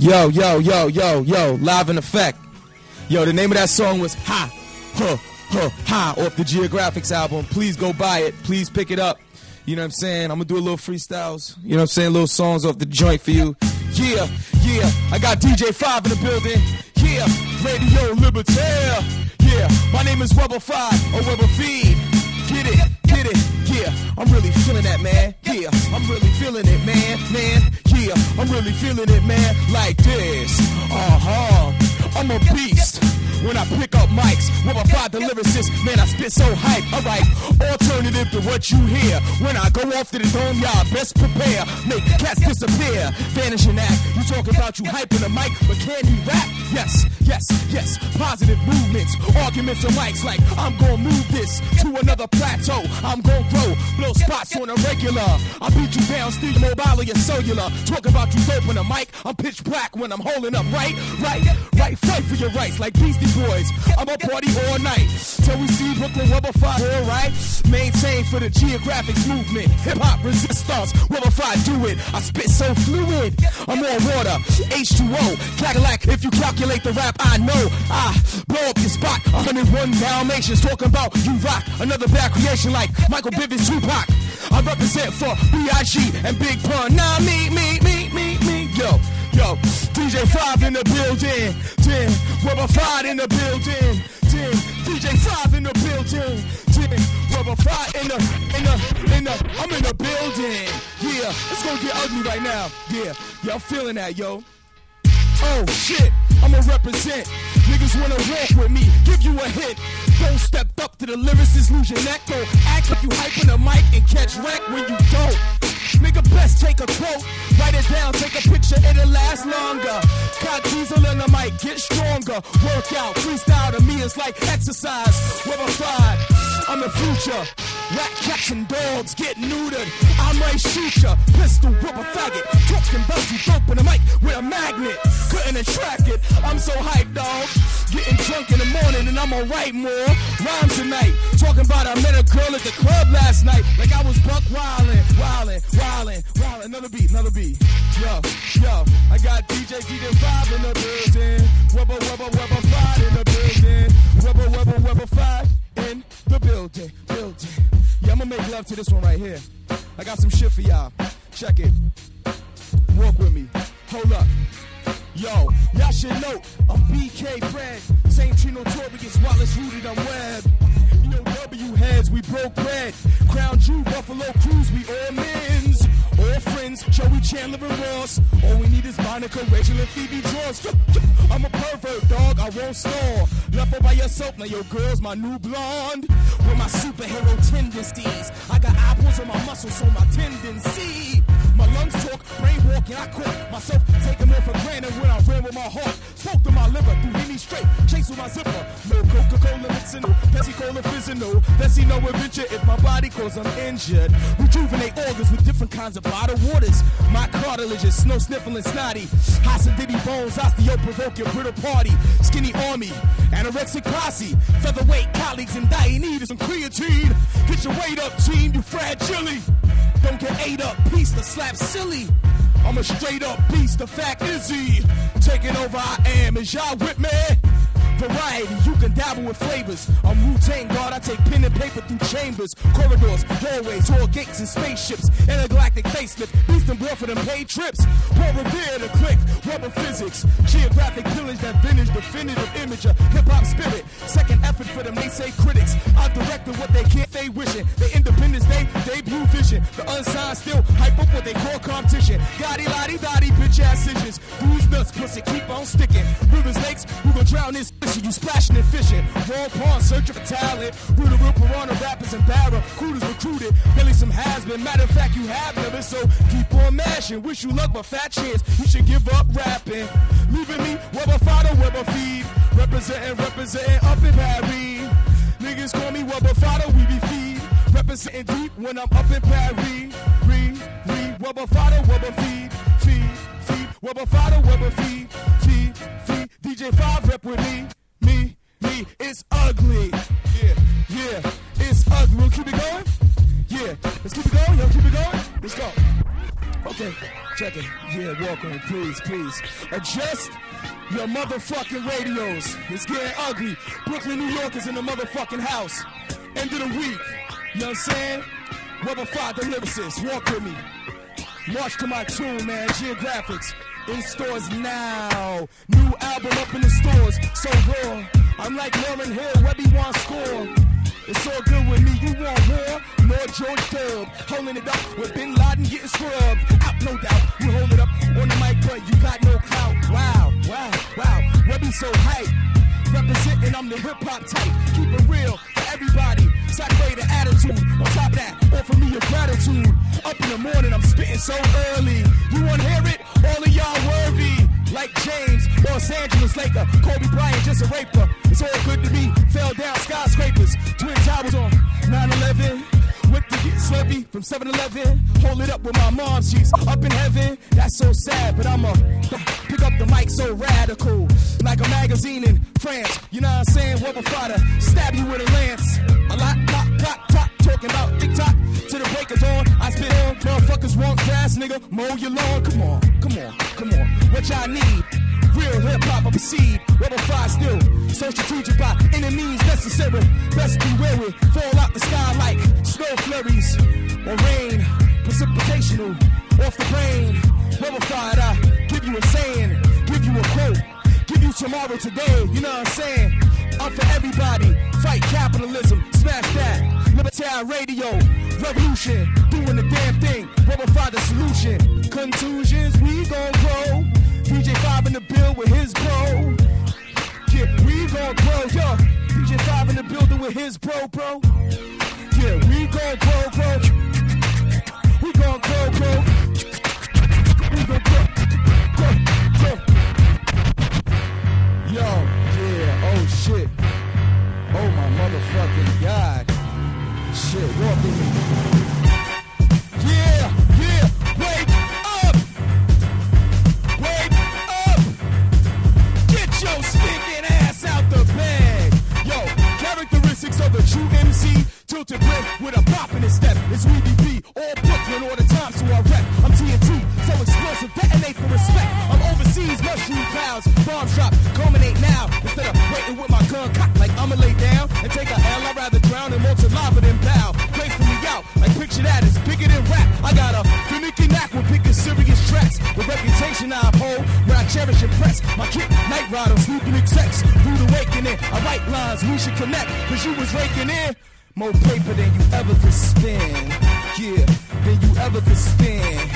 Yo, yo, yo, yo, yo, live in effect. Yo, the name of that song was Ha, Huh, Huh, Ha off the Geographics album. Please go buy it. Please pick it up. You know what I'm saying? I'm gonna do a little freestyles. You know what I'm saying? Little songs off the joint for you. Yeah, yeah. I got DJ Five in the building. Yeah, Radio Libertaire. Yeah, my name is Weber Five or Weber Feed. Get it, get it. Yeah, I'm really feeling that, man. Yeah, I'm really feeling it, man, man. Yeah, I'm really feeling it, man. Like this. Uh huh. I'm a beast. When I pick up mics, with my five lyricist, man, I spit so hype. Alright, alternative to what you hear. When I go off to the dome, y'all best prepare. Make cats disappear. Vanishing act. You talk about you hyping the mic, but can he rap? Yes, yes, yes. Positive movements, arguments and mics like I'm gonna move this to another plateau. I'm gonna grow, blow spots on a regular. I beat you down, steal mobile or your cellular. Talk about you dope on the mic. I'm pitch black when I'm holding up, right, right, right. Fight for your rights like Beastie Boys. I'm a party all night till we see Brooklyn Rubber Five, all right. Maintain for the geographics movement, hip hop resistance. Rubber Five, do it. I spit so fluid. I'm on water, H2O, Cadillac. If you calculate the rap, I know I blow up your spot. 101 Dalmatians talking about you rock. Another bad creation like Michael Bivins, Tupac. I represent for B.I.G. and Big Pun. Nah, me, me, me, me, me. Yo, yo, DJ Five in the building. Ten, Rubber Five in the building. Ten, DJ Five in the building. Ten, Rubber Five in the, in the, in the, I'm in the building. Yeah, it's gonna get ugly right now. Yeah, I'm feeling that, yo. Oh shit, I'ma represent. Niggas wanna walk with me, give you a hit. Don't step up to the lyricist, lose your neck. Don't act like you hyping the mic and catch wreck when you don't. Nigga, best take a quote, write it down, take a picture, it'll last longer. Got diesel in the mic, get stronger. Workout, freestyle to me is like exercise. Rubber fried, I'm the future. Rat cats and dogs get neutered. I might shoot ya, pistol, rubber faggot. Talking about you dope in the mic with a magnet. Couldn't attract it. I'm so hyped, dog. Morning and I'm gonna write more rhymes tonight. Talking about I met a girl at the club last night. Like I was buck wildin', wildin', wildin', wildin'. Another beat, another beat. Yo, yo, I got DJ DJ Five in the building. Wubba, wubba, wubba, five in the building. Wubba, wubba, wubba, five in the building, building. Yeah, I'm gonna make love to this one right here. I got some shit for y'all. Check it. Walk with me. Hold up. Yo, y'all should know I'm BK Bread. St. Notorious, Wallace rooted on web. You know W heads, we broke bread. Crown Jew, Buffalo Cruise, we all men's. All friends, Joey Chandler and Ross. All we need is Monica, Rachel, and Phoebe Draws. I'm a pervert, dog, I won't snore. Left all by yourself, now your girl's my new blonde. With my superhero tendencies. I got apples on my muscles, so my tendency. My lungs talk, brain walking, I caught myself taking Cola fizzing, no Pepsi no adventure if my body I'm injured. Rejuvenate organs with different kinds of bottled waters. My cartilage is snow sniffling snotty. Hossidity bones, osteo provoking brittle party. Skinny army, anorexic posse. Featherweight colleagues and dying need some creatine. Get your weight up, team, you fragile. Don't get ate up, piece to slap silly. I'm a straight up beast, the fact is he. Taking over, I am. Is y'all with me? Variety, you can dabble with flavors. I'm Wu-Tang God, I take pen and paper through chambers, corridors, doorways, tall gates and spaceships. Intergalactic facelift, beast and boy for them paid trips. Paul Revere to click, rubber physics. Geographic pillage that vintage, definitive image of hip-hop spirit. Second effort for them, they say critics. I directed what they can't, they wishing. The Independence Day, debut vision. The unsigned still hype up what they call competition. Gotti, lottie, dotty, bitch ass decisions. Who's nuts, pussy, keep on sticking. Rivers, lakes, we gon' drown this fishing. You splashing and fishing. Raw pond, searching for talent. Rooter, real piranha, rappers and barra. Recruiters recruited. Billy some has been. Matter of fact, you have never, so keep on mashing. Wish you luck, but fat chance. You should give up rapping. Leaving me, Weber Fada, Weber Feed. Representing, representing up in Paris. Niggas call me Weber Fada, we be feed. Representing deep when I'm up in Paris. Re, re, Weber Fada, Weber Feed. Feed, feed. Weber Fada, Weber Feed. Feed, feed. DJ 5 rep with me. Me. It's ugly. Yeah, yeah. It's ugly. We'll keep it going? Yeah. Let's keep it going. Yo, keep it going. Let's go. Okay, check it. Yeah, welcome, please, please. Adjust your motherfucking radios. It's getting ugly. Brooklyn, New York is in the motherfucking house. End of the week. You know what I'm saying? Weather 5 the lyricist. Walk with me. March to my tune, man. Geographics. In stores now. New album up in the stores. So raw. I'm like Lauryn Hill, Webby want score. It's all good with me. You want war? More George Dub. Holding it up with Bin Laden getting scrubbed. Out, no doubt. You hold it up on the mic, but you got no clout. Wow, wow, wow. Webby so hype. Representing, I'm the hip hop type. Keep it real for everybody. Saturday the attitude. On top of that, offer me your gratitude. Up in the morning, I'm spitting so early. You wanna hear it? All of y'all worthy. Like James, Los Angeles Laker, Kobe Bryant, just a raper. It's all good to me. Fell down skyscrapers, twin towers on 9/11. Whip to get slurpy from 7-Eleven. Hold it up with my mom, she's up in heaven. That's so sad, but I'ma pick up the mic so radical. Like a magazine in France. You know what I'm saying? Rubber fighter, stab you with a lance. A lot, pop, pop, top, talking about TikTok to the break of dawn. I spit on motherfuckers want grass, nigga. Mow your lawn. Come on, What y'all need? Real hip hop, I proceed. Rubber fire still. So strategic by any means necessary. Best be wary. Fall out the sky like snow flurries or rain. Precipitational off the brain. Rubber fired, I give you a saying, give you a quote. Give you tomorrow today, you know what I'm saying? I'm for everybody. Fight capitalism, smash that. Libertarian radio, revolution, doing the damn thing. Rubber fire the solution. Contusions, we gon' grow. DJ Five in the bill with his bro. Yeah, we gon' grow, yo. DJ Five in the building with his bro, bro. Yeah, we Tilted with a pop in his step. It's Weedy B, all Brooklyn all the time, so I rep. I'm TNT, so explosive, detonate for respect. I'm overseas, mushroom clouds, bomb drop, culminate now. Instead of waiting with my gun cocked like I'ma lay down and take a L, I'd rather drown in molten lava than bow. Graceful me out, like picture that, it's bigger than rap. I got a finicky knack when picking serious tracks. The reputation I uphold, where I cherish and press. My kick, night rider, snooping execs. Rude awakening, I write lines, we should connect, cause you was raking in. More paper than you ever could spend. Yeah, than you ever could spend.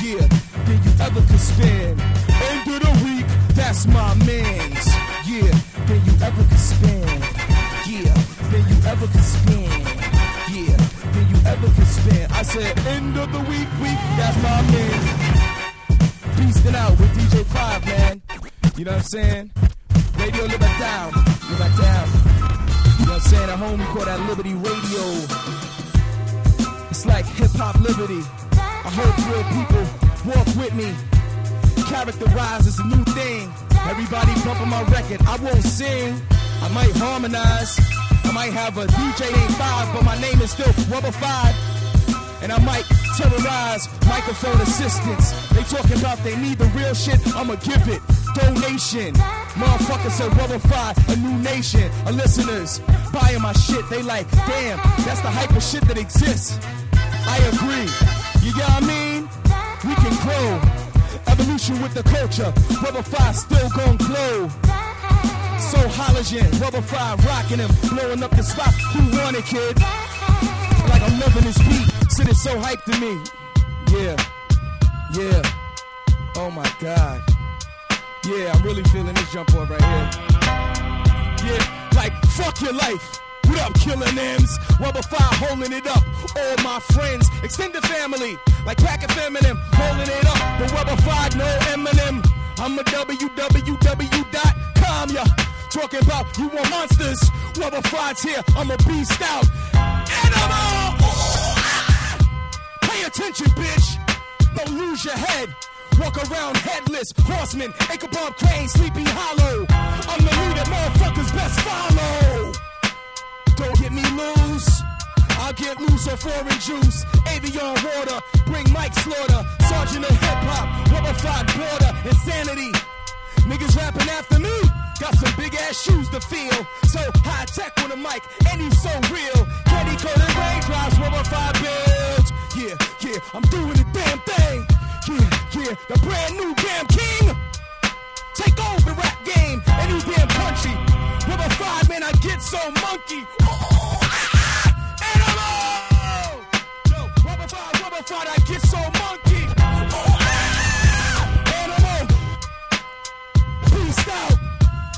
Yeah, than you ever could spend. End of the week, that's my man's. Yeah, than you ever could spend. Yeah, than you ever could spend. Yeah, than you ever could spend. I said, end of the week, week, that's my man. Beasting out with DJ Five, man. You know what I'm saying? Radio Libertown, Libertown. I'm saying? At home, call that Liberty Radio. It's like hip hop liberty. I hope real people walk with me. Characterize is a new thing. Everybody bumping my record. I won't sing. I might harmonize. I might have a DJ named Five, but my name is still Rubber Five. And I might terrorize microphone assistants. They talking about they need the real shit. I'ma give it. Donation. Motherfuckers said Rubber Five, a new nation of listeners buying my shit. They like, damn, that's the hype of shit that exists. I agree. You get what I mean? We can grow. Evolution with the culture. Rubber Five still gon' glow. So halogen, Rubber Five rocking him, blowing up the spot. Who want it, kid? Like I'm loving this beat. Shit is so hyped to me. Yeah. Yeah. Oh my god. Yeah, I'm really feeling this jump off right here. Yeah, like fuck your life. What up, killing M's? Rubber Five holding it up. All my friends, extended family, like Pack and Feminine, holding it up. The Rubber Five, no Eminem. I'm a www.com, ya. Talking about you want monsters. Rubber Five's here, I'm a beast out. Animal! Ooh, ah. Pay attention, bitch. Don't lose your head. Walk around headless, horseman, Ichabod Crane, Sleepy Hollow. I'm the leader, motherfuckers best follow. Don't get me loose. I I'll get loose on foreign juice. Avion water, bring Mike Slaughter. Sergeant of hip hop, rubber border, insanity. Niggas rapping after me. Got some big ass shoes to feel. So high tech on the mic, and he's so real. Candy coated raindrops, rubber five builds. Yeah, yeah, I'm doing the damn thing. Yeah, yeah, the brand new damn king. Take over rap game, any damn country. Rubber five, man, I get so monkey. Oh, ah, animal! Yo, rubber five, rubber five, I get so monkey. Oh, ah, animal! Peace out.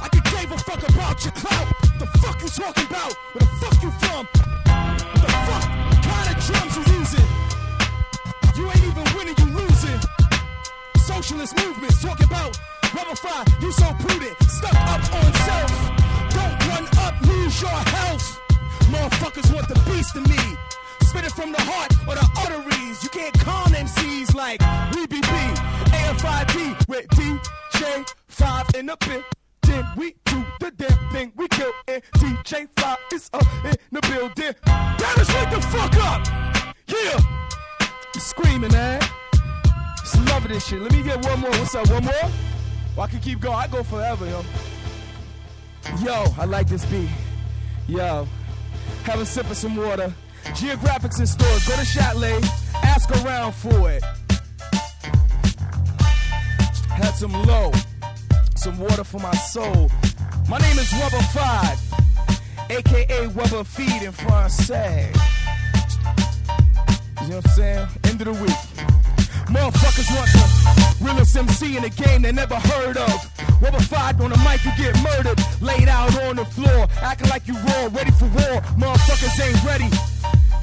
I could give a fuck about your clout. The fuck you talking about? Where the fuck you from? Your health. Motherfuckers want the beast in me. Spit it from the heart or the arteries. You can't calm MCs like we BB, AFIB with DJ 5 in the pit. Then we do the damn thing we kill and DJ 5 is up in the building. Dallas, wake the fuck up! Yeah! You screaming, man. Just love this shit. Let me get one more. What's up? One more? Well, I can keep going. I go forever, yo. Yo, I like this beat. Yo, have a sip of some water. Geographics in stores. Go to Châtelet. Ask around for it. Had some low. Some water for my soul. My name is Rubber 5, aka Rubber Feed in Francais. You know what I'm saying? End of the week. Motherfuckers want the realest MC in the game they never heard of. Rubber on the mic, you get murdered. Laid out on the floor, acting like you raw, ready for war. Motherfuckers ain't ready.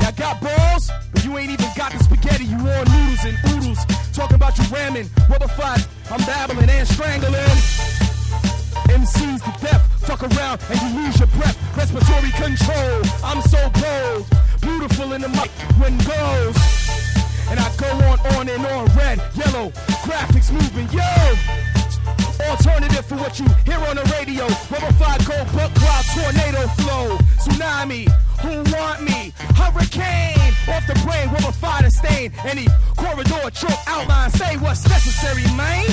Y'all got balls, but you ain't even got the spaghetti. You on noodles and oodles. Talking about you ramming. Rubber five, I'm babbling and strangling. MCs to death, fuck around and you lose your breath. Respiratory control, I'm so bold. Beautiful in the mic when goes. And I go on, on and on, red, yellow, graphics moving, yo! Alternative for what you hear on the radio. Rubber five gold, buck cloud, tornado flow, tsunami. Who want me? Hurricane off the brain, rubber five to stain. Any corridor, choke outline, say what's necessary, man.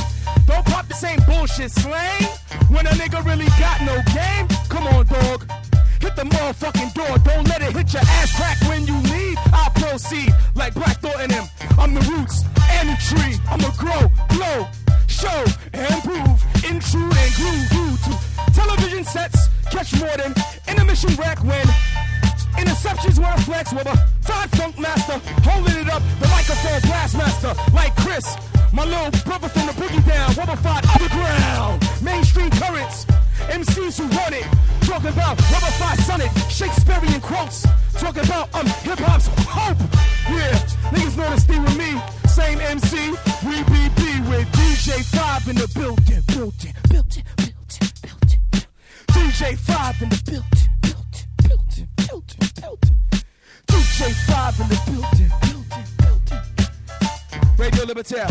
Don't pop the same bullshit slang. When a nigga really got no game, come on, dog. Hit the motherfucking door. Don't let it hit your ass crack when you leave. I proceed like Black Thought in him. I'm the roots and the tree. I'ma grow, blow, show, and prove. Intrude and groove you to television sets. Catch more than intermission rack when interceptions were a flex with a five funk master holding it up. The microphone blast master like Chris. My little brother from the boogie down, rubber five underground, mainstream currents, MCs who run it, talking about rubber five sonic, Shakespearean quotes, talking about um hip hop's hope. Yeah, niggas know to stay with me, same MC, we BB with DJ Five in the building, building, building, building, building. DJ Five in the building, building, building, building, building. DJ Five in the building, building, building. Radio Libertaire.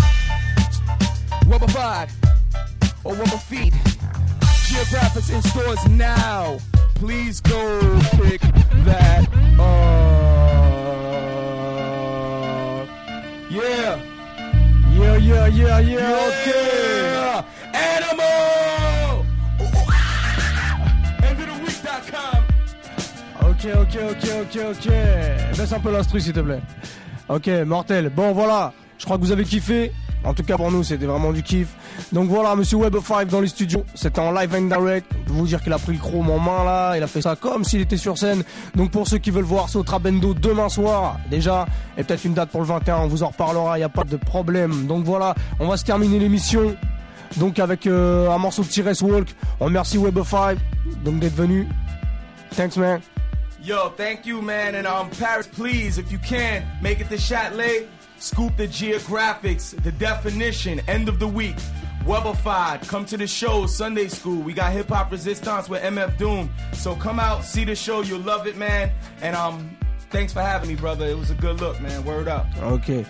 Rubber 5 or Rubber Feet. Geographics in stores now. Please go pick that up. Yeah. Yeah, yeah, yeah, yeah, okay. Yeah. Animal! Endoftheweek.com. Ok, ok, ok, ok, ok. Baisse un peu l'instru, s'il te plaît. Ok, mortel. Bon, voilà. Je crois que vous avez kiffé. En tout cas, pour nous, c'était vraiment du kiff. Donc voilà, monsieur Web 5 dans les studios. C'était en live and direct. Je peux vous dire qu'il a pris le chrome en main, là. Il a fait ça comme s'il était sur scène. Donc pour ceux qui veulent voir, c'est au Trabendo demain soir, déjà. Et peut-être une date pour le 21. On vous en reparlera. Il n'y a pas de problème. Donc voilà, on va se terminer l'émission. Donc avec euh, un morceau de T-Rex Walk. On remercie Web 5 donc d'être venu. Thanks, man. Yo, thank you, man. And um, Paris, please, if you can, make it to Châtelet. Scoop the geographics, the definition, end of the week. Webified, come to the show, Sunday school. We got hip hop resistance with MF Doom. So come out, see the show, you'll love it, man. And um, thanks for having me, brother. It was a good look, man. Word up. Ok.